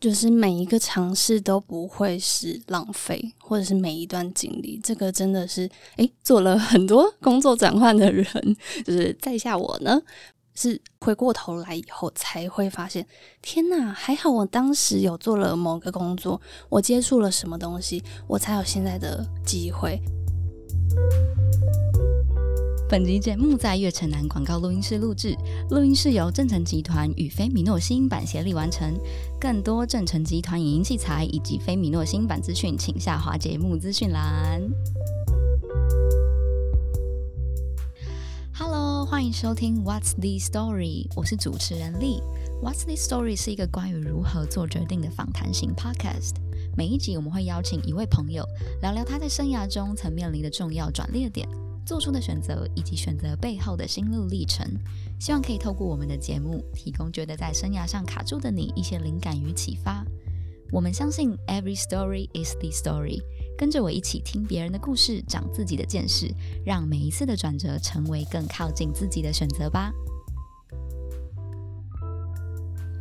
就是每一个尝试都不会是浪费，或者是每一段经历，这个真的是诶，做了很多工作转换的人，就是在下我呢，是回过头来以后才会发现，天哪，还好我当时有做了某个工作，我接触了什么东西，我才有现在的机会。本集节目在月城南广告录音室录制，录音室由正成集团与菲米诺新版协力完成。更多正成集团影音器材以及菲米诺新版资讯，请下滑节目资讯栏。Hello，欢迎收听 What's the Story，我是主持人丽。What's the Story 是一个关于如何做决定的访谈型 Podcast。每一集我们会邀请一位朋友，聊聊他在生涯中曾面临的重要转捩点。做出的选择以及选择背后的心路历程，希望可以透过我们的节目，提供觉得在生涯上卡住的你一些灵感与启发。我们相信 Every story is the story，跟着我一起听别人的故事，长自己的见识，让每一次的转折成为更靠近自己的选择吧。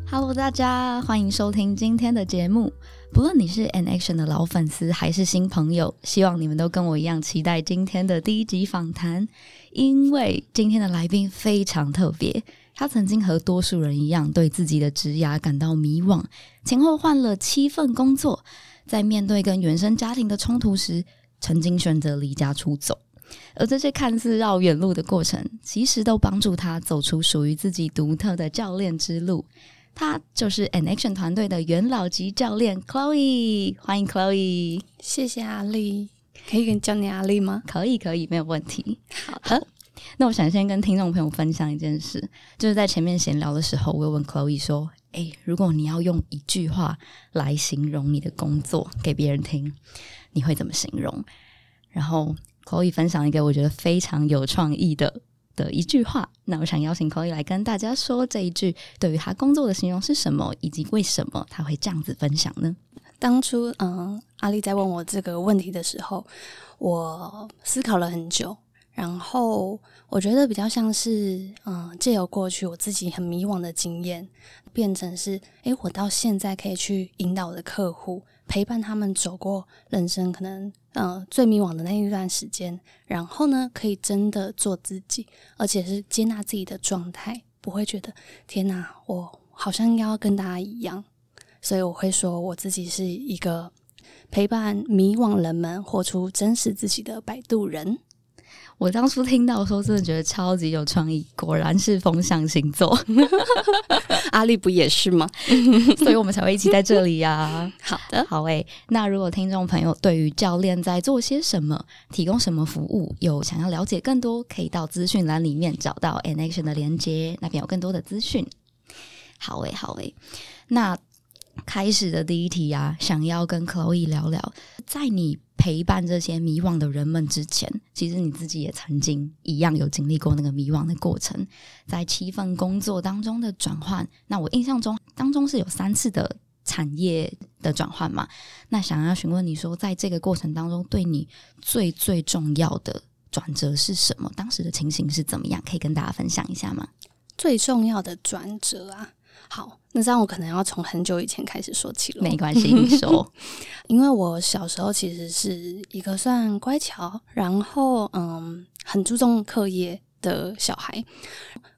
Hello，大家欢迎收听今天的节目。不论你是 An Action 的老粉丝还是新朋友，希望你们都跟我一样期待今天的第一集访谈。因为今天的来宾非常特别，他曾经和多数人一样，对自己的职涯感到迷惘，前后换了七份工作，在面对跟原生家庭的冲突时，曾经选择离家出走。而这些看似绕远路的过程，其实都帮助他走出属于自己独特的教练之路。他就是 An Action 团队的元老级教练 Chloe，欢迎 Chloe，谢谢阿丽，可以跟你叫你阿丽吗？可以，可以，没有问题。好的，那我想先跟听众朋友分享一件事，就是在前面闲聊的时候，我有问 Chloe 说：“诶，如果你要用一句话来形容你的工作给别人听，你会怎么形容？”然后 Chloe 分享一个我觉得非常有创意的。的一句话，那我想邀请 c o y 来跟大家说这一句对于他工作的形容是什么，以及为什么他会这样子分享呢？当初，嗯、阿丽在问我这个问题的时候，我思考了很久，然后我觉得比较像是，嗯、借由过去我自己很迷惘的经验，变成是，诶，我到现在可以去引导我的客户。陪伴他们走过人生可能嗯最迷惘的那一段时间，然后呢，可以真的做自己，而且是接纳自己的状态，不会觉得天哪，我好像要跟大家一样。所以我会说，我自己是一个陪伴迷惘人们活出真实自己的摆渡人。我当初听到的时候，真的觉得超级有创意，果然是风象星座。阿丽不也是吗？所以我们才会一起在这里呀、啊。好的，好诶、欸。那如果听众朋友对于教练在做些什么、提供什么服务，有想要了解更多，可以到资讯栏里面找到 An Action 的连接，那边有更多的资讯。好诶、欸，好诶、欸。那开始的第一题啊，想要跟 Chloe 聊聊，在你陪伴这些迷惘的人们之前，其实你自己也曾经一样有经历过那个迷惘的过程，在七份工作当中的转换。那我印象中当中是有三次的产业的转换嘛？那想要询问你说，在这个过程当中，对你最最重要的转折是什么？当时的情形是怎么样？可以跟大家分享一下吗？最重要的转折啊。好，那这样我可能要从很久以前开始说起了。没关系，你说。因为我小时候其实是一个算乖巧，然后嗯，很注重课业的小孩。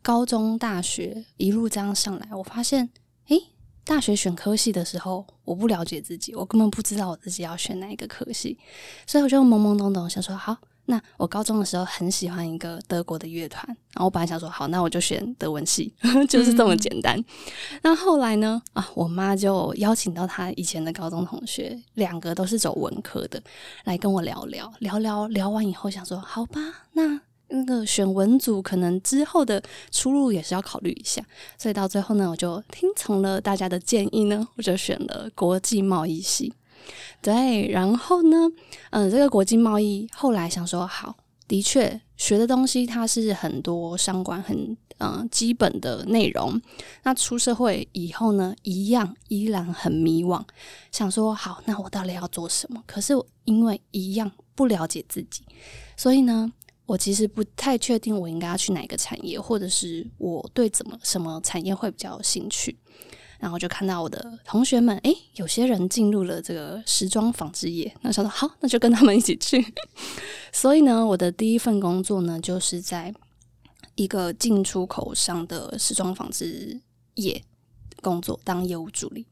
高中、大学一路这样上来，我发现，诶，大学选科系的时候，我不了解自己，我根本不知道我自己要选哪一个科系，所以我就懵懵懂懂想说，好。那我高中的时候很喜欢一个德国的乐团，然后我本来想说好，那我就选德文系，就是这么简单。那、嗯、后来呢？啊，我妈就邀请到她以前的高中同学，两个都是走文科的，来跟我聊聊聊聊。聊完以后想说好吧，那那个选文组可能之后的出路也是要考虑一下，所以到最后呢，我就听从了大家的建议呢，我就选了国际贸易系。对，然后呢，嗯，这个国际贸易后来想说，好，的确学的东西它是很多商管很嗯基本的内容。那出社会以后呢，一样依然很迷惘，想说好，那我到底要做什么？可是因为一样不了解自己，所以呢，我其实不太确定我应该要去哪个产业，或者是我对怎么什么产业会比较有兴趣。然后就看到我的同学们，哎，有些人进入了这个时装纺织业，那想到好，那就跟他们一起去。所以呢，我的第一份工作呢，就是在一个进出口商的时装纺织业工作，当业务助理。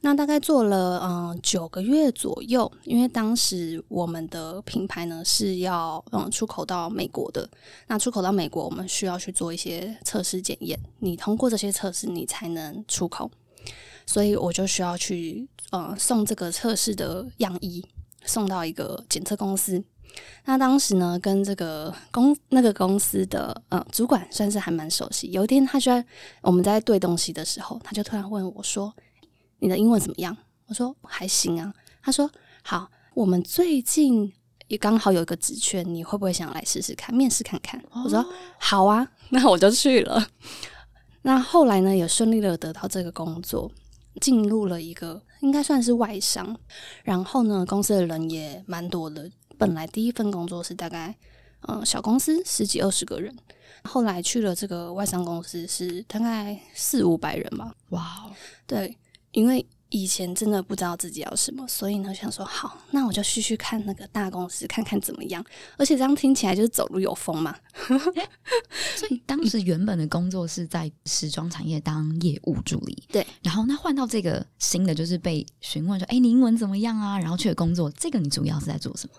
那大概做了嗯九个月左右，因为当时我们的品牌呢是要嗯出口到美国的。那出口到美国，我们需要去做一些测试检验，你通过这些测试，你才能出口。所以我就需要去呃送这个测试的样衣送到一个检测公司。那当时呢，跟这个公那个公司的呃主管算是还蛮熟悉。有一天，他居然我们在对东西的时候，他就突然问我说。你的英文怎么样？我说还行啊。他说好，我们最近也刚好有一个职缺，你会不会想来试试看，面试看看？我说好啊，那我就去了。那后来呢，也顺利的得到这个工作，进入了一个应该算是外商。然后呢，公司的人也蛮多的。本来第一份工作是大概嗯小公司十几二十个人，后来去了这个外商公司是大概四五百人吧。哇，对。因为以前真的不知道自己要什么，所以呢想说好，那我就去去看那个大公司，看看怎么样。而且这样听起来就是走路有风嘛。所以当时原本的工作是在时装产业当业务助理，对。然后那换到这个新的，就是被询问说：“哎，你英文怎么样啊？”然后去了工作，这个你主要是在做什么？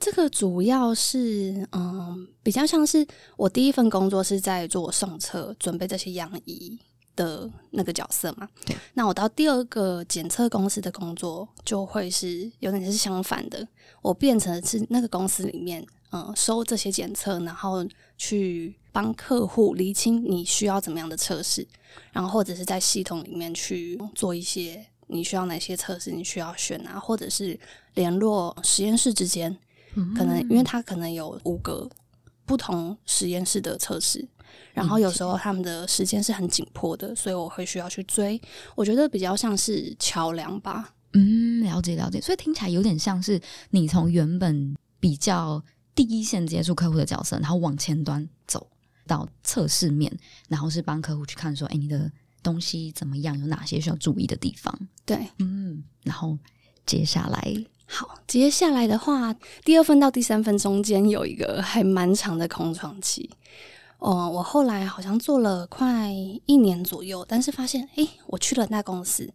这个主要是嗯，比较像是我第一份工作是在做送车，准备这些样衣。的那个角色嘛，对。那我到第二个检测公司的工作，就会是有点是相反的。我变成是那个公司里面，嗯，收这些检测，然后去帮客户厘清你需要怎么样的测试，然后或者是在系统里面去做一些你需要哪些测试，你需要选啊，或者是联络实验室之间，嗯，可能因为他可能有五个不同实验室的测试。然后有时候他们的时间是很紧迫的，所以我会需要去追。我觉得比较像是桥梁吧。嗯，了解了解。所以听起来有点像是你从原本比较第一线接触客户的角色，然后往前端走到测试面，然后是帮客户去看说，哎，你的东西怎么样？有哪些需要注意的地方？对，嗯。然后接下来，好，接下来的话，第二份到第三份中间有一个还蛮长的空窗期。哦，我后来好像做了快一年左右，但是发现，诶，我去了大公司，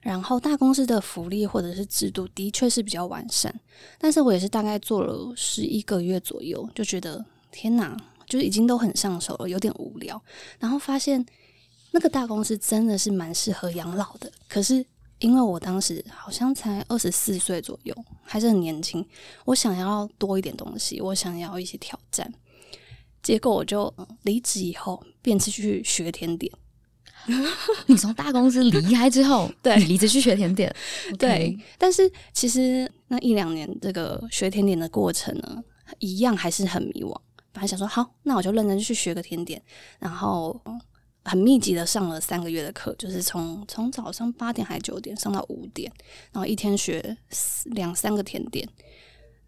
然后大公司的福利或者是制度的确是比较完善，但是我也是大概做了十一个月左右，就觉得天哪，就已经都很上手了，有点无聊。然后发现那个大公司真的是蛮适合养老的，可是因为我当时好像才二十四岁左右，还是很年轻，我想要多一点东西，我想要一些挑战。结果我就离职以后，便是去学甜点。你从大公司离开之后，对，离职去学甜点，对。Okay. 但是其实那一两年这个学甜点的过程呢，一样还是很迷惘。本来想说好，那我就认真去学个甜点，然后很密集的上了三个月的课，就是从从早上八点还是九点上到五点，然后一天学两三个甜点，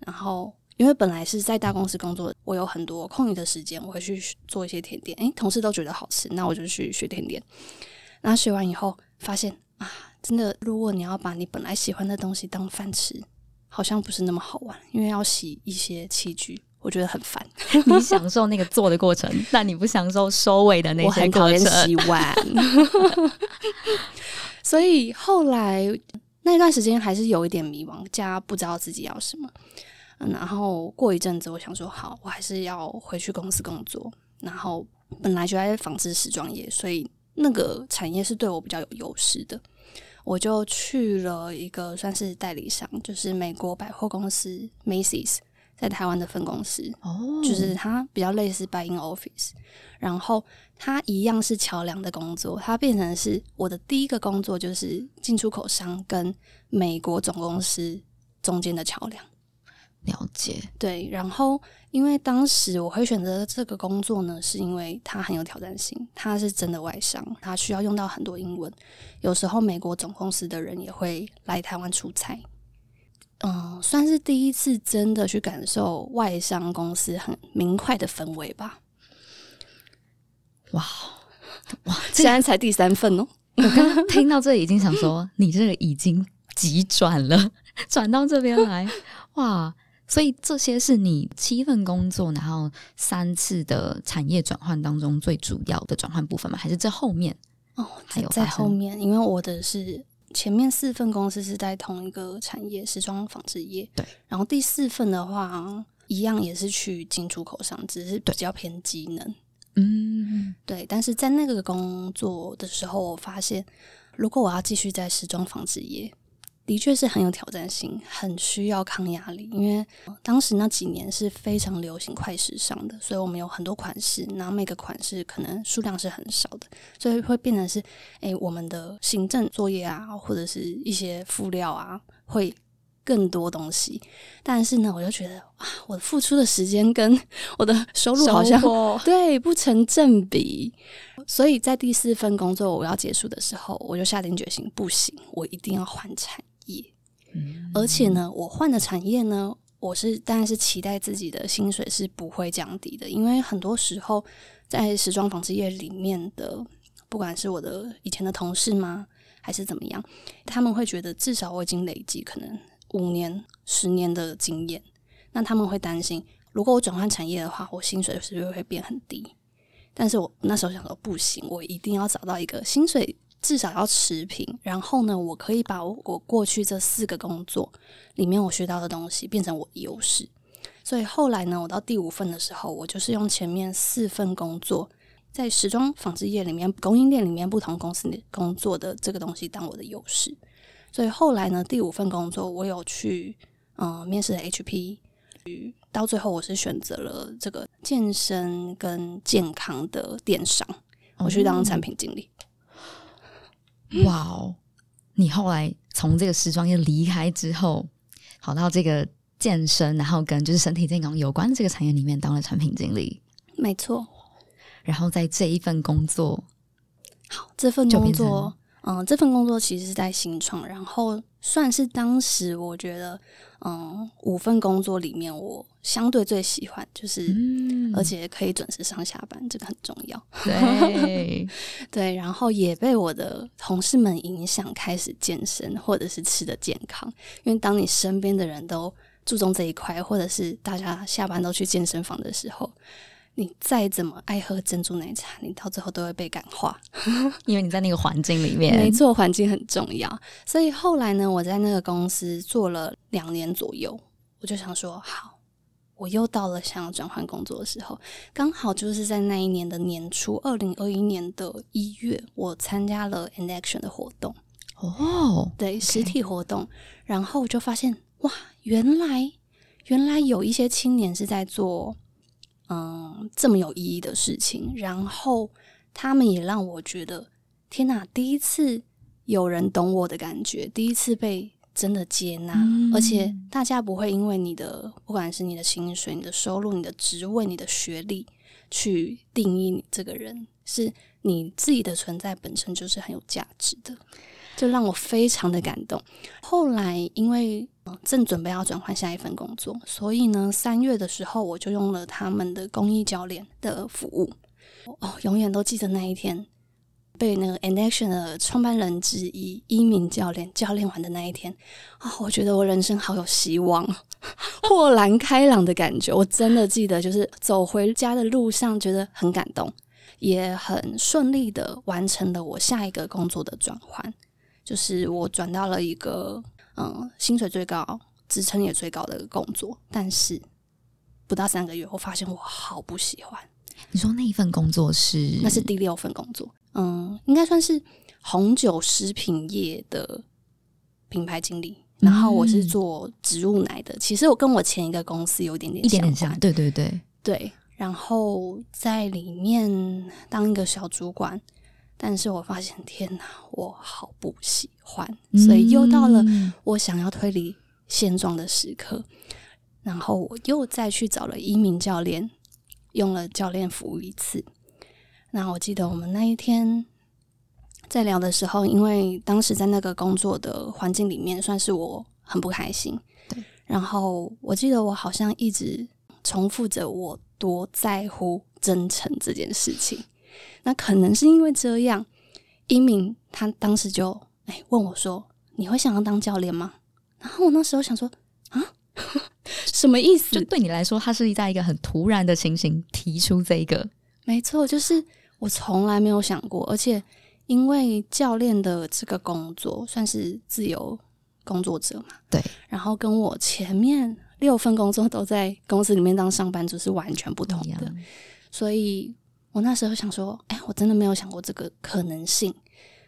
然后。因为本来是在大公司工作，我有很多空余的时间，我会去做一些甜点。诶，同事都觉得好吃，那我就去学甜点。那学完以后，发现啊，真的，如果你要把你本来喜欢的东西当饭吃，好像不是那么好玩，因为要洗一些器具，我觉得很烦。你 享受那个做的过程，但你不享受收尾的那些过程。我很讨厌洗碗。所以后来那段时间还是有一点迷茫，加不知道自己要什么。然后过一阵子，我想说好，我还是要回去公司工作。然后本来就在纺织时装业，所以那个产业是对我比较有优势的。我就去了一个算是代理商，就是美国百货公司 Macy's 在台湾的分公司。哦，就是它比较类似 Buying Office。然后它一样是桥梁的工作，它变成是我的第一个工作，就是进出口商跟美国总公司中间的桥梁。了解，对，然后因为当时我会选择这个工作呢，是因为它很有挑战性，它是真的外商，它需要用到很多英文，有时候美国总公司的人也会来台湾出差，嗯，算是第一次真的去感受外商公司很明快的氛围吧。哇哇，现在才第三份哦。我刚刚听到这里已经想说，你这个已经急转了，转到这边来，哇！所以这些是你七份工作，然后三次的产业转换当中最主要的转换部分吗？还是这后面？哦，还有在后面，因为我的是前面四份公司是在同一个产业，时装纺织业。对。然后第四份的话，一样也是去进出口上，只是比较偏机能。嗯，对。但是在那个工作的时候，我发现，如果我要继续在时装纺织业。的确是很有挑战性，很需要抗压力。因为当时那几年是非常流行快时尚的，所以我们有很多款式，然后每个款式可能数量是很少的，所以会变成是，诶，我们的行政作业啊，或者是一些辅料啊，会更多东西。但是呢，我就觉得啊，我的付出的时间跟 我的收入好像对不成正比。所以在第四份工作我要结束的时候，我就下定决心，不行，我一定要换产。而且呢，我换的产业呢，我是当然是期待自己的薪水是不会降低的，因为很多时候在时装纺织业里面的，不管是我的以前的同事吗，还是怎么样，他们会觉得至少我已经累积可能五年、十年的经验，那他们会担心，如果我转换产业的话，我薪水是不是会变很低？但是我那时候想说，不行，我一定要找到一个薪水。至少要持平，然后呢，我可以把我过去这四个工作里面我学到的东西变成我的优势。所以后来呢，我到第五份的时候，我就是用前面四份工作在时装纺织业里面、供应链里面不同公司工作的这个东西当我的优势。所以后来呢，第五份工作我有去嗯面试了 HP，到最后我是选择了这个健身跟健康的电商，我去当产品经理。哇哦！你后来从这个时装业离开之后，跑到这个健身，然后跟就是身体健康有关的这个产业里面当了产品经理。没错。然后在这一份工作，好，这份工作，嗯，这份工作其实是在新创，然后算是当时我觉得，嗯，五份工作里面我。相对最喜欢就是，嗯、而且可以准时上下班，这个很重要。对 对，然后也被我的同事们影响，开始健身或者是吃的健康。因为当你身边的人都注重这一块，或者是大家下班都去健身房的时候，你再怎么爱喝珍珠奶茶，你到最后都会被感化。因为你在那个环境里面，没错，环境很重要。所以后来呢，我在那个公司做了两年左右，我就想说，好。我又到了想要转换工作的时候，刚好就是在那一年的年初，二零二一年的一月，我参加了 And Action 的活动。哦，对.实体活动，然后我就发现，哇，原来原来有一些青年是在做嗯这么有意义的事情，然后他们也让我觉得，天哪，第一次有人懂我的感觉，第一次被。真的接纳，嗯，而且大家不会因为你的，不管是你的薪水、你的收入、你的职位、你的学历，去定义你这个人，是你自己的存在本身就是很有价值的，就让我非常的感动。后来因为正准备要转换下一份工作，所以呢，三月的时候我就用了他们的公益教练的服务，哦，永远都记得那一天。被那个 ANACTION 的创办人之一一鸣教练教练完的那一天啊、哦，我觉得我人生好有希望，豁然开朗的感觉。我真的记得，就是走回家的路上，觉得很感动，也很顺利的完成了我下一个工作的转换，就是我转到了一个嗯薪水最高、职称也最高的工作，但是不到三个月，我发现我好不喜欢。你说那一份工作是？那是第六份工作。嗯，应该算是红酒食品业的品牌经理，然后我是做植物奶的。其实我跟我前一个公司有点点像，一点点像，对对对对。然后在里面当一个小主管，但是我发现天哪，我好不喜欢，所以又到了我想要推离现状的时刻。然后我又再去找了一名教练，用了教练服务一次。那我记得我们那一天在聊的时候，因为当时在那个工作的环境里面，算是我很不开心。对。然后我记得我好像一直重复着我多在乎真诚这件事情。那可能是因为这样，英明他当时就哎问我说：“你会想要当教练吗？”然后我那时候想说：“啊，什么意思？”就对你来说，他是在一个很突然的情形提出这个。没错，就是我从来没有想过，而且因为教练的这个工作算是自由工作者嘛，对，然后跟我前面六份工作都在公司里面当上班族是完全不同的，所以我那时候想说，哎，我真的没有想过这个可能性，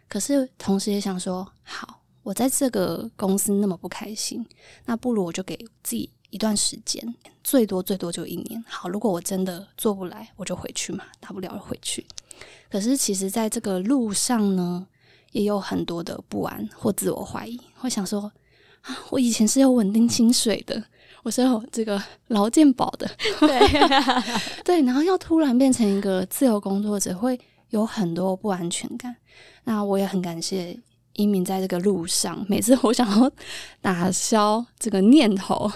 可是同时也想说，好，我在这个公司那么不开心，那不如我就给自己一段时间，最多最多就一年。好，如果我真的做不来，我就回去嘛，大不了回去。可是其实在这个路上呢，也有很多的不安或自我怀疑，会想说啊，我以前是有稳定薪水的，我是有这个劳健保的，对。对，然后要突然变成一个自由工作者，会有很多不安全感。那我也很感谢一鸣在这个路上，每次我想要打消这个念头、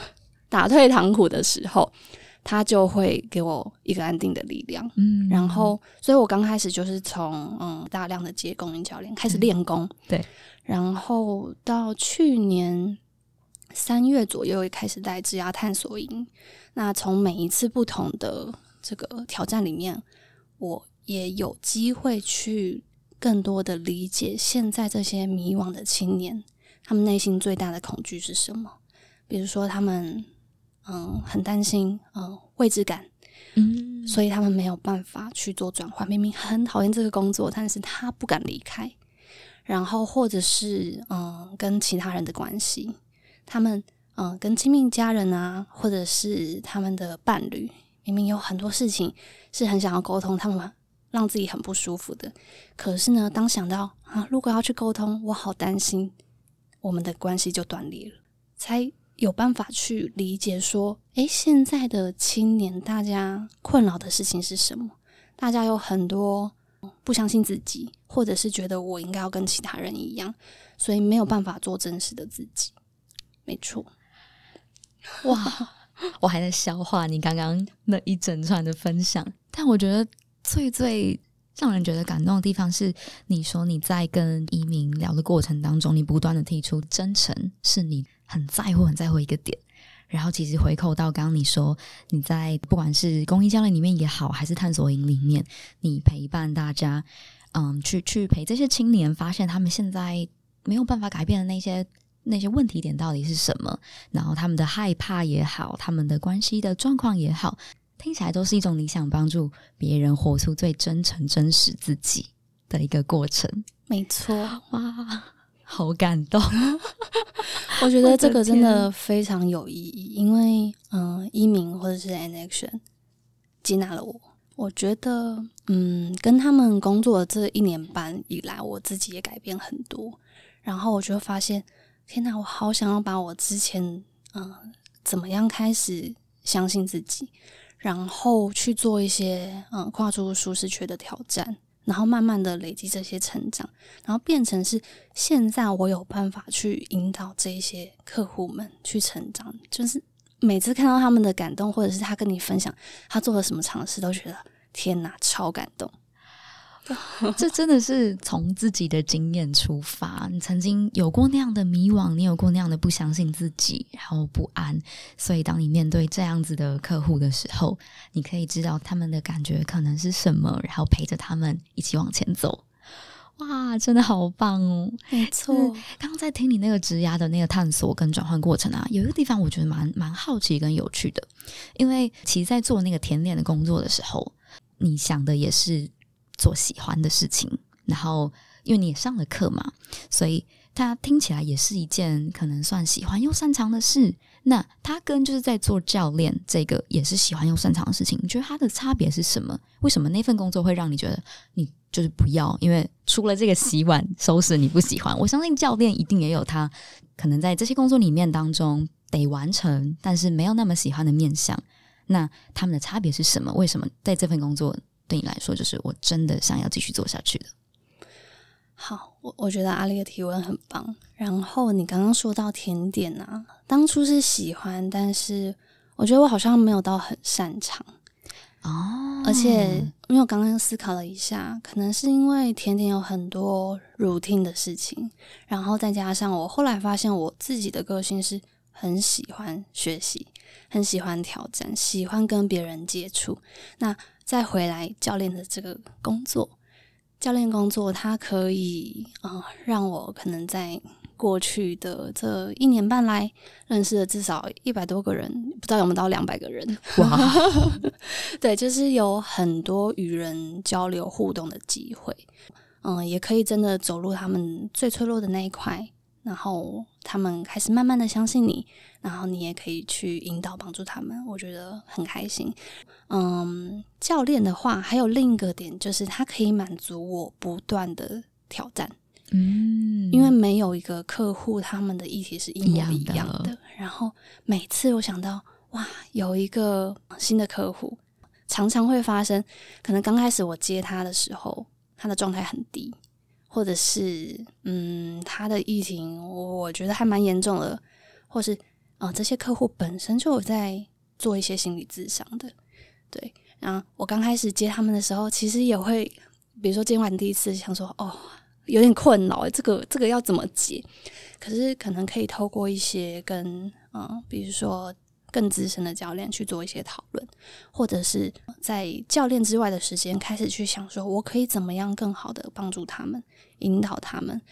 打退堂鼓的时候。他就会给我一个安定的力量，嗯，然后，所以我刚开始就是从嗯大量的接公益教练开始练功，对，然后到去年三月左右也开始带职涯探索营。那从每一次不同的这个挑战里面，我也有机会去更多的理解现在这些迷惘的青年，他们内心最大的恐惧是什么？比如说他们。嗯，很担心，嗯，未知感，嗯，所以他们没有办法去做转换。明明很讨厌这个工作，但是他不敢离开。然后，或者是嗯，跟其他人的关系，他们嗯，跟亲密家人啊，或者是他们的伴侣，明明有很多事情是很想要沟通，他们让自己很不舒服的。可是呢，当想到啊，如果要去沟通，我好担心，我们的关系就断裂了，才。有办法去理解说，诶，现在的青年大家困扰的事情是什么？大家有很多不相信自己，或者是觉得我应该要跟其他人一样，所以没有办法做真实的自己。没错，哇，我还在消化你刚刚那一整串的分享，但我觉得最最让人觉得感动的地方是，你说你在跟一鸣聊的过程当中，你不断的提出真诚是你。很在乎，很在乎一个点，然后其实回扣到刚刚你说你在不管是公益教练里面也好，还是探索营里面，你陪伴大家，嗯，去去陪这些青年，发现他们现在没有办法改变的那些那些问题点到底是什么，然后他们的害怕也好，他们的关系的状况也好，听起来都是一种你想帮助别人活出最真诚、真实自己的一个过程。没错，哇。好感动 我觉得这个真的非常有意义，因为嗯，一鸣或者是 Anaction 接纳了我。我觉得嗯，跟他们工作这一年半以来，我自己也改变很多。然后我就发现，天哪，我好想要把我之前嗯怎么样开始相信自己，然后去做一些嗯跨出舒适圈的挑战。然后慢慢的累积这些成长，然后变成是现在我有办法去引导这一些客户们去成长，就是每次看到他们的感动，或者是他跟你分享他做了什么尝试，都觉得天哪，超感动。这真的是从自己的经验出发，你曾经有过那样的迷惘，你有过那样的不相信自己，然后不安，所以当你面对这样子的客户的时候，你可以知道他们的感觉可能是什么，然后陪着他们一起往前走。哇，真的好棒哦！没错，刚刚在听你那个职涯的那个探索跟转换过程啊，有一个地方我觉得蛮蛮好奇跟有趣的，因为其实，在做那个甜点的工作的时候，你想的也是。做喜欢的事情，然后因为你也上了课嘛，所以他听起来也是一件可能算喜欢又擅长的事。那他跟就是在做教练这个也是喜欢又擅长的事情，你觉得他的差别是什么？为什么那份工作会让你觉得你就是不要？因为除了这个洗碗收拾你不喜欢，我相信教练一定也有他可能在这些工作里面当中得完成，但是没有那么喜欢的面向。那他们的差别是什么？为什么在这份工作？对你来说，就是我真的想要继续做下去的。好，我我觉得阿丽的提问很棒。然后你刚刚说到甜点啊，当初是喜欢，但是我觉得我好像没有到很擅长。哦，而且因为我刚刚思考了一下，可能是因为甜点有很多 routine 的事情，然后再加上我后来发现我自己的个性是很喜欢学习，很喜欢挑战，喜欢跟别人接触。那再回来教练的这个工作，教练工作它可以啊、呃，让我可能在。过去的这一年半来，认识了至少一百多个人，不知道有没有到两百个人。哇，对，就是有很多与人交流互动的机会。嗯，也可以真的走入他们最脆弱的那一块，然后他们开始慢慢的相信你，然后你也可以去引导帮助他们，我觉得很开心。嗯，教练的话还有另一个点，就是他可以满足我不断的挑战。嗯，因为没有一个客户他们的议题是一模一样的。然后每次我想到哇，有一个新的客户，常常会发生，可能刚开始我接他的时候，他的状态很低，或者是嗯，他的疫情我觉得还蛮严重的，或是啊、呃，这些客户本身就有在做一些心理咨商的，对。然后我刚开始接他们的时候，其实也会，比如说接完第一次，想说哦。有点困扰，这个这个要怎么解？可是可能可以透过一些跟嗯，比如说更资深的教练去做一些讨论，或者是在教练之外的时间开始去想说，我可以怎么样更好的帮助他们，引导他们，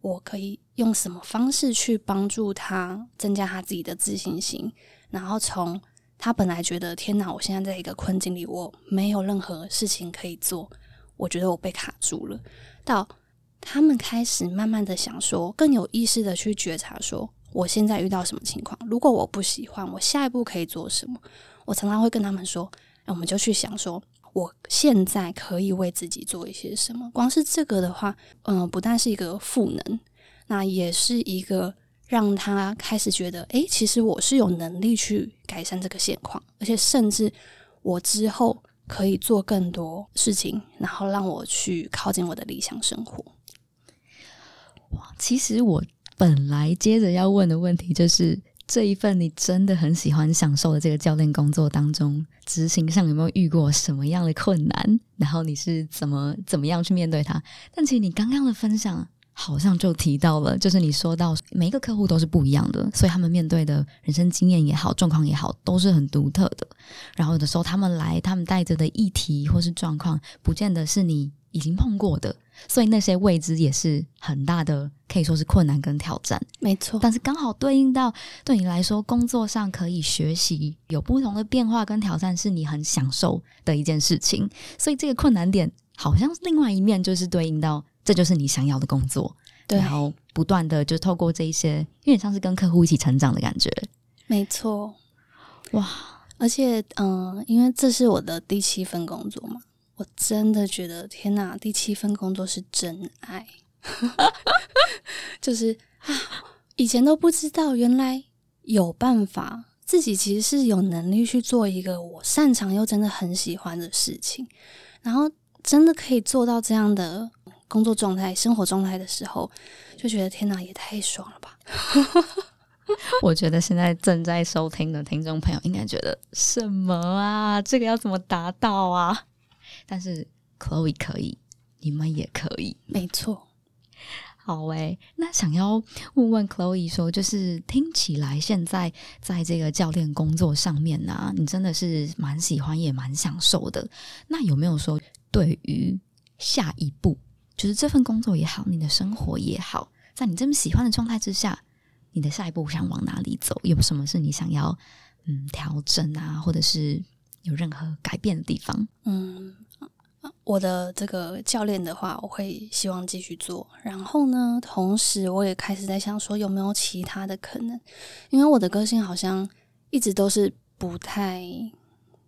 我可以用什么方式去帮助他增加他自己的自信心，然后从他本来觉得天哪，我现在在一个困境里，我没有任何事情可以做，我觉得我被卡住了，到。他们开始慢慢的想说，更有意识的去觉察说，我现在遇到什么情况？如果我不喜欢，我下一步可以做什么？我常常会跟他们说，那我们就去想说，我现在可以为自己做一些什么？光是这个的话，嗯、不但是一个赋能，那也是一个让他开始觉得，诶，其实我是有能力去改善这个现况，而且甚至我之后可以做更多事情，然后让我去靠近我的理想生活。哇，其实我本来接着要问的问题就是，这一份你真的很喜欢、享受的这个教练工作当中，执行上有没有遇过什么样的困难？然后你是怎么怎么样去面对它？但其实你刚刚的分享好像就提到了，就是你说到每一个客户都是不一样的，所以他们面对的人生经验也好、状况也好，都是很独特的。然后有的时候他们来，他们带着的议题或是状况，不见得是你已经碰过的。所以那些未知也是很大的，可以说是困难跟挑战。没错，但是刚好对应到对你来说，工作上可以学习有不同的变化跟挑战，是你很享受的一件事情。所以这个困难点，好像是另外一面，就是对应到这就是你想要的工作。对，然后不断的就透过这一些，有点像是跟客户一起成长的感觉。没错，哇！而且，嗯、呃，因为这是我的第七份工作嘛。我真的觉得天哪，第七份工作是真爱，就是啊，以前都不知道，原来有办法，自己其实是有能力去做一个我擅长又真的很喜欢的事情，然后真的可以做到这样的工作状态、生活状态的时候，就觉得天哪，也太爽了吧！我觉得现在正在收听的听众朋友应该觉得什么啊？这个要怎么达到啊？但是 Chloe 可以，你们也可以，没错。好诶，那想要问问 Chloe 说，就是听起来现在在这个教练工作上面呢、啊，你真的是蛮喜欢也蛮享受的。那有没有说，对于下一步，就是这份工作也好，你的生活也好，在你这么喜欢的状态之下，你的下一步想往哪里走？有什么是你想要嗯调整啊，或者是有任何改变的地方？嗯。我的这个教练的话，我会希望继续做。然后呢，同时我也开始在想说，有没有其他的可能？因为我的个性好像一直都是不太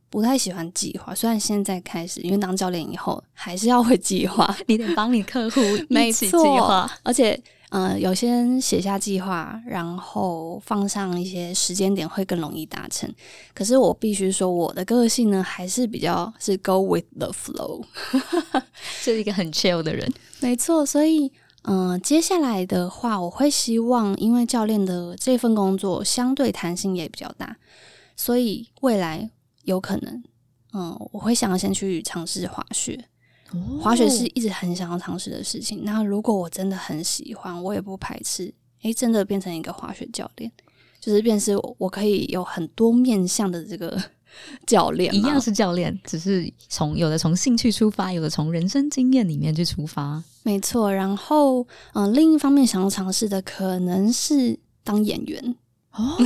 不太喜欢计划。虽然现在开始，因为当教练以后，还是要会计划，你得帮你客户一起计划，而且。呃，有些写下计划，然后放上一些时间点，会更容易达成。可是我必须说，我的个性呢，还是比较是 go with the flow，是一个很 chill 的人。没错，所以，嗯、呃，接下来的话，我会希望，因为教练的这份工作相对弹性也比较大，所以未来有可能，嗯，我会想要先去尝试滑雪。哦、滑雪是一直很想要尝试的事情。那如果我真的很喜欢，我也不排斥。诶，真的变成一个滑雪教练，就是变是我可以有很多面向的这个 教练，一样是教练，只是从有的从兴趣出发，有的从人生经验里面去出发。没错。然后，嗯、呃，另一方面想要尝试的可能是当演员。哦，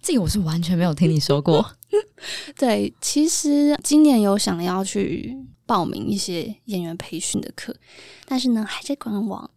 这个我是完全没有听你说过。对，其实今年有想要去报名一些演员培训的课，但是呢，还在观望。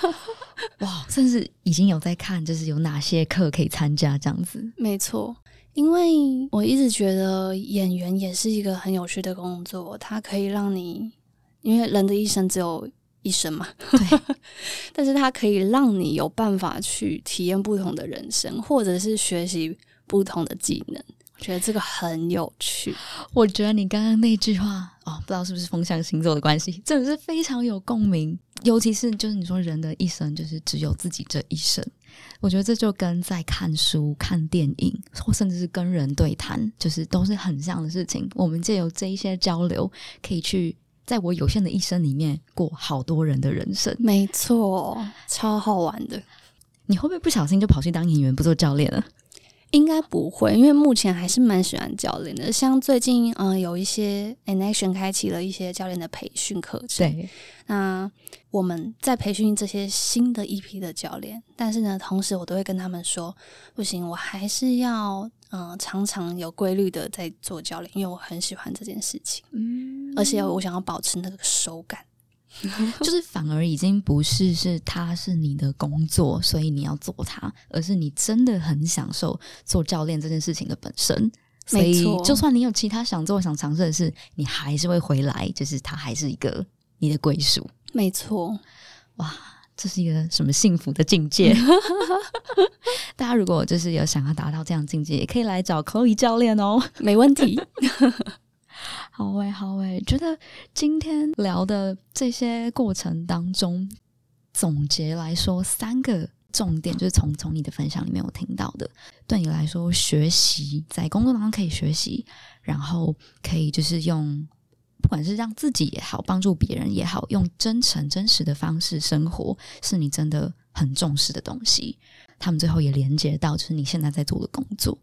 哇，甚至已经有在看，就是有哪些课可以参加这样子。没错，因为我一直觉得演员也是一个很有趣的工作，它可以让你，因为人的一生只有一生嘛，对，但是它可以让你有办法去体验不同的人生，或者是学习不同的技能。我觉得这个很有趣。我觉得你刚刚那句话哦，不知道是不是风象星座的关系，真的是非常有共鸣。尤其是就是你说人的一生就是只有自己这一生，我觉得这就跟在看书、看电影，或甚至是跟人对谈，就是都是很像的事情。我们借由这一些交流，可以去在我有限的一生里面过好多人的人生。没错，超好玩的。你会不会不小心就跑去当演员，不做教练了？应该不会，因为目前还是蛮喜欢教练的。像最近，嗯、呃，有一些 Anaction 开启了一些教练的培训课程。对，那我们在培训这些新的一批的教练，但是呢，同时我都会跟他们说，不行，我还是要，嗯、呃，常常有规律的在做教练，因为我很喜欢这件事情。嗯，而且我想要保持那个手感。就是反而已经不是是他是你的工作，所以你要做它，而是你真的很享受做教练这件事情的本身。所以，就算你有其他想做、想尝试的事，你还是会回来，就是它还是一个你的归属。没错，哇，这是一个什么幸福的境界？大家如果就是有想要达到这样境界，也可以来找 Chloe 教练哦，没问题。好诶、好诶、觉得今天聊的这些过程当中，总结来说，三个重点就是从从你的分享里面有听到的，对你来说，学习在工作当中可以学习，然后可以就是用，不管是让自己也好，帮助别人也好，用真诚真实的方式生活，是你真的很重视的东西。他们最后也连接到，就是你现在在做的工作。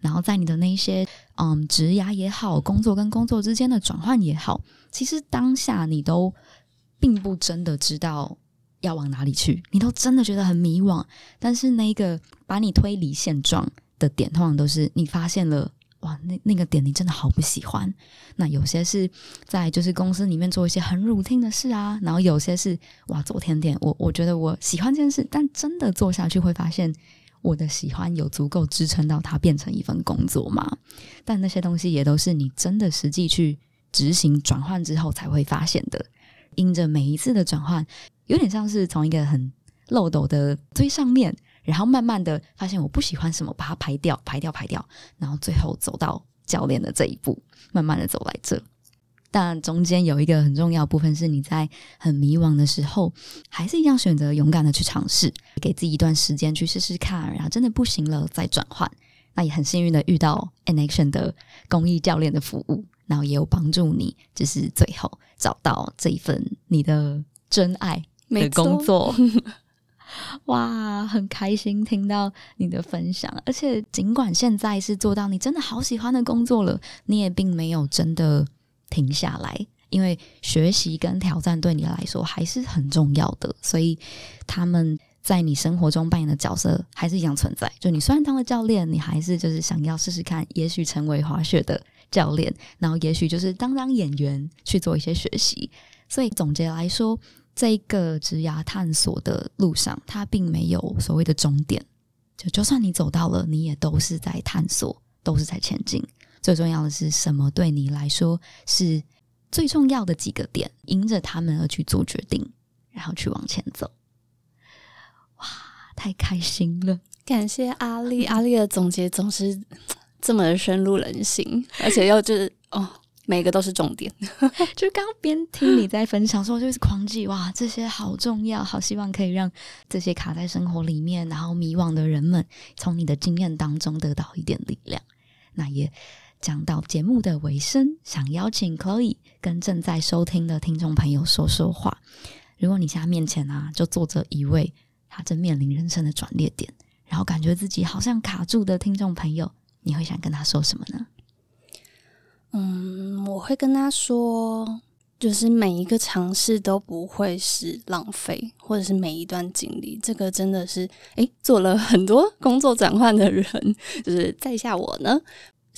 然后在你的那一些嗯，职涯也好，工作跟工作之间的转换也好，其实当下你都并不真的知道要往哪里去，你都真的觉得很迷惘。但是那个把你推离现状的点，通常都是你发现了哇，那那个点你真的好不喜欢。那有些是在就是公司里面做一些很辱听的事啊，然后有些是哇，做甜点，我我觉得我喜欢这件事，但真的做下去会发现。我的喜欢有足够支撑到它变成一份工作吗？但那些东西也都是你真的实际去执行转换之后才会发现的。因着每一次的转换，有点像是从一个很漏斗的最上面，然后慢慢的发现我不喜欢什么，把它排掉、排掉、排掉，然后最后走到教练的这一步，慢慢的走来这。但中间有一个很重要部分，是你在很迷惘的时候，还是一样选择勇敢的去尝试，给自己一段时间去试试看，然后真的不行了再转换。那也很幸运的遇到 Anaction 的公益教练的服务，然后也有帮助你，就是最后找到这一份你的真爱的工作。哇，很开心听到你的分享，而且尽管现在是做到你真的好喜欢的工作了，你也并没有真的。停下来，因为学习跟挑战对你来说还是很重要的，所以他们在你生活中扮演的角色还是一样存在。就你虽然当了教练，你还是就是想要试试看，也许成为滑雪的教练，然后也许就是当当演员去做一些学习。所以总结来说，这个职涯探索的路上，它并没有所谓的终点。就就算你走到了，你也都是在探索，都是在前进。最重要的是什么？对你来说是最重要的几个点，迎着他们而去做决定，然后去往前走。哇，太开心了！感谢阿丽，阿丽的总结总是这么的深入人心，而且又就是哦，每个都是重点。就刚边听你在分享说，就是狂记哇，这些好重要，好希望可以让这些卡在生活里面然后迷惘的人们，从你的经验当中得到一点力量。那也。讲到节目的尾声，想邀请 Chloe 跟正在收听的听众朋友说说话。如果你现在面前啊，就坐着一位他正面临人生的转捩点，然后感觉自己好像卡住的听众朋友，你会想跟他说什么呢？嗯，我会跟他说。就是每一个尝试都不会是浪费，或者是每一段经历，这个真的是诶，做了很多工作转换的人，就是在下我呢，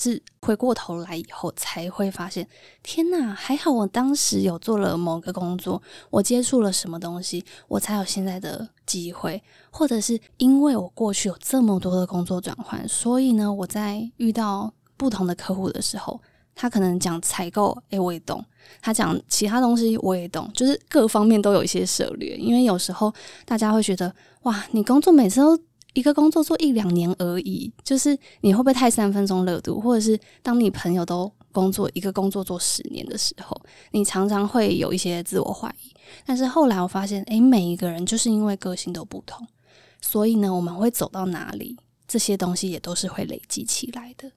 是回过头来以后才会发现，天呐，还好我当时有做了某个工作，我接触了什么东西，我才有现在的机会，或者是因为我过去有这么多的工作转换，所以呢，我在遇到不同的客户的时候。他可能讲采购，诶、我也懂；他讲其他东西，我也懂。就是各方面都有一些涉猎，因为有时候大家会觉得，哇，你工作每次都一个工作做一两年而已，就是你会不会太三分钟热度？或者是当你朋友都工作一个工作做十年的时候，你常常会有一些自我怀疑。但是后来我发现，诶、每一个人就是因为个性都不同，所以呢，我们会走到哪里，这些东西也都是会累积起来的。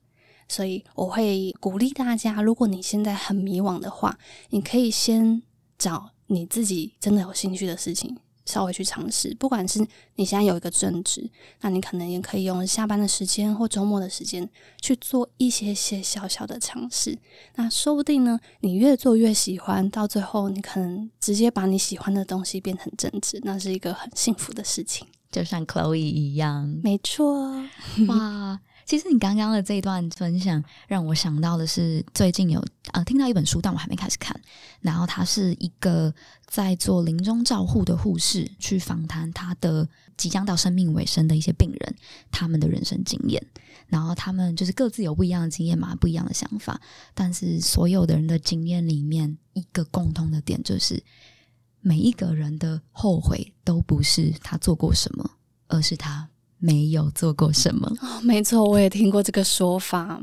所以我会鼓励大家，如果你现在很迷惘的话，你可以先找你自己真的有兴趣的事情，稍微去尝试。不管是你现在有一个正职，那你可能也可以用下班的时间或周末的时间去做一些些小小的尝试。那说不定呢，你越做越喜欢，到最后你可能直接把你喜欢的东西变成正职，那是一个很幸福的事情。就像 Chloe 一样，没错，哇。其实你刚刚的这一段分享，让我想到的是最近有呃听到一本书，但我还没开始看。然后他是一个在做临终照护的护士，去访谈他的即将到生命尾声的一些病人，他们的人生经验。然后他们就是各自有不一样的经验嘛，不一样的想法。但是所有的人的经验里面，一个共通的点就是，每一个人的后悔都不是他做过什么，而是他。没有做过什么哦，没错，我也听过这个说法。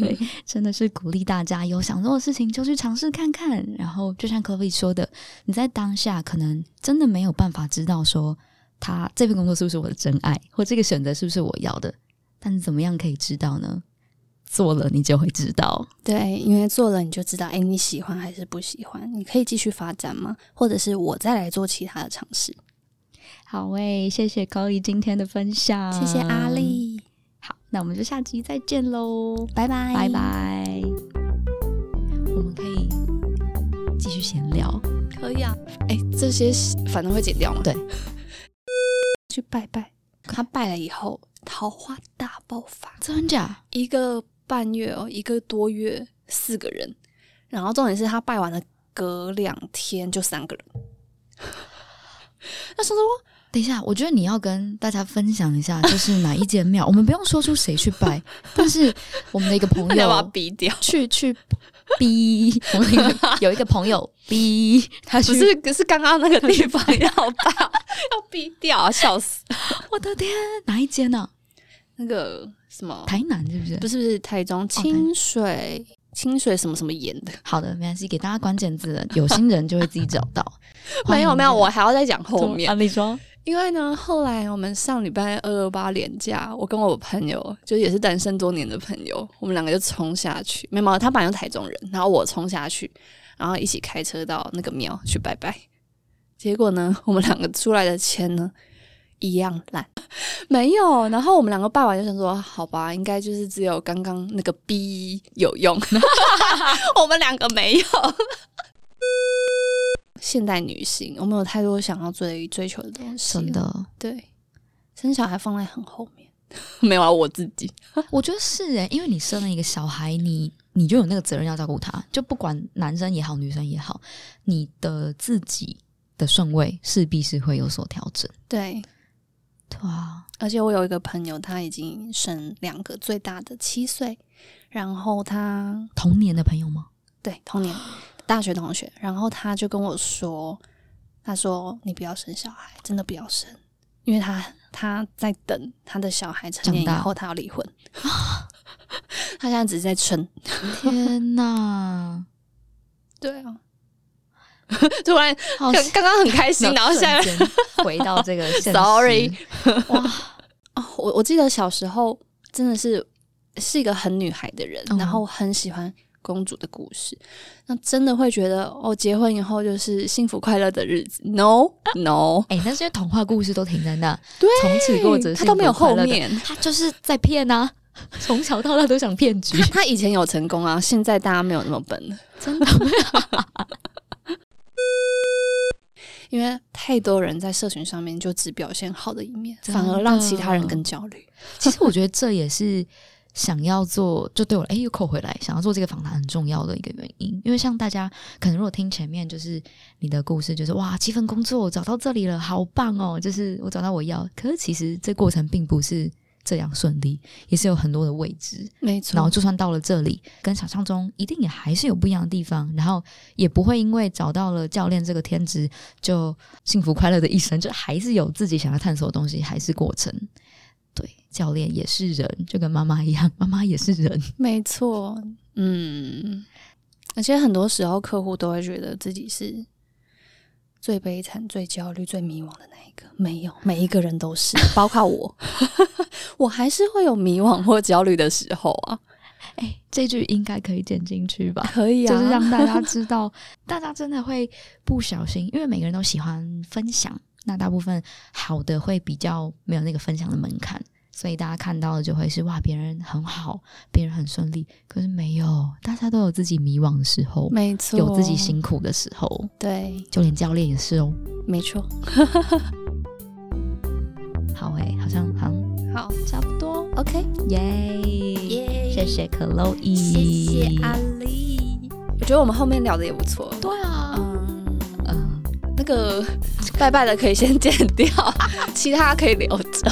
对，真的是鼓励大家有想做的事情就去尝试看看。然后，就像 Chloe 说的，你在当下可能真的没有办法知道说他这份工作是不是我的真爱，或这个选择是不是我要的。但怎么样可以知道呢？做了你就会知道。对，因为做了你就知道，哎，你喜欢还是不喜欢？你可以继续发展吗？或者是我再来做其他的尝试？好喂、欸，谢谢 Chloe 今天的分享，谢谢阿丽。好，那我们就下集再见喽，拜拜，拜拜。我们可以继续闲聊，可以啊。哎、欸，这些反正会剪掉吗。对，去拜拜，他拜了以后桃花大爆发，真假？一个半月哦，一个多月，四个人。然后重点是他拜完了，隔两天就三个人。那说说。等一下，我觉得你要跟大家分享一下，就是哪一间庙。我们不用说出谁去拜，但是我们的一个朋友要把他逼掉，去去逼。我们有一个朋友逼他去，不是，可是刚刚那个地方要把要逼掉，笑死！我的天，哪一间呢、啊？那个什么台南是不是？不是不是台中清水、哦、清水什么什么盐的。好的，没关系，给大家关键字，有心人就会自己找到。没有没有，我还要再讲后面。你说。因为呢，后来我们上礼拜二二八连假，我跟我朋友，就也是单身多年的朋友，我们两个就冲下去。没有，他本来是台中人，然后我冲下去，然后一起开车到那个庙去拜拜。结果呢，我们两个出来的签呢一样烂，没有。然后我们两个拜完就想说，好吧，应该就是只有刚刚那个 B 有用，我们两个没有。现代女性，我们有太多想要追追求的东西，真的。对，生小孩放在很后面，没有啊，我自己，我觉得是诶，因为你生了一个小孩，你你就有那个责任要照顾他，就不管男生也好，女生也好，你的自己的顺位势必是会有所调整。对，对啊。而且我有一个朋友，他已经生两个，最大的七岁，然后他童年的朋友吗？对，童年。大学同学，然后他就跟我说：“他说你不要生小孩，真的不要生，因为他他在等他的小孩成年以后，他要离婚。他现在只是在撑。天哪！对啊，突然刚刚刚很开心，然后现在回到这个，sorry，哇。哦，我我记得小时候真的是是一个很女孩的人，嗯、然后很喜欢公主的故事，那真的会觉得哦，结婚以后就是幸福快乐的日子？No No，哎、欸，那些童话故事都停在那，对，从此过着他都没有后面，他就是在骗啊，从小到大都想骗局。他以前有成功啊，现在大家没有那么笨了，真的。因为太多人在社群上面就只表现好的一面，反而让其他人更焦虑。其实我觉得这也是想要做，就对我哎又扣回来，想要做这个访谈很重要的一个原因。因为像大家可能如果听前面就是你的故事，就是哇，七份工作找到这里了，好棒哦，就是我找到我要。可是其实这过程并不是。这样顺利也是有很多的未知，没错。然后就算到了这里，跟想象中一定也还是有不一样的地方。然后也不会因为找到了教练这个天职就幸福快乐的一生，就还是有自己想要探索的东西，还是过程。对，教练也是人，就跟妈妈一样，妈妈也是人，没错。嗯，而且很多时候客户都会觉得自己是。最悲惨、最焦虑、最迷惘的那一个，没有，每一个人都是，包括我，我还是会有迷惘或焦虑的时候啊。哎、欸，这句应该可以剪进去吧？可以啊，就是让大家知道，大家真的会不小心，因为每个人都喜欢分享，那大部分好的会比较没有那个分享的门槛。所以大家看到的就会是哇，别人很好，别人很顺利，可是没有，大家都有自己迷惘的时候，没错，有自己辛苦的时候，对，就连教练也是哦，没错。好诶，好像好像好，差不多，OK，耶。耶，谢谢克洛伊谢谢阿丽，我觉得我们后面聊的也不错，对啊，嗯嗯，那个拜拜的可以先剪掉，其他可以留着。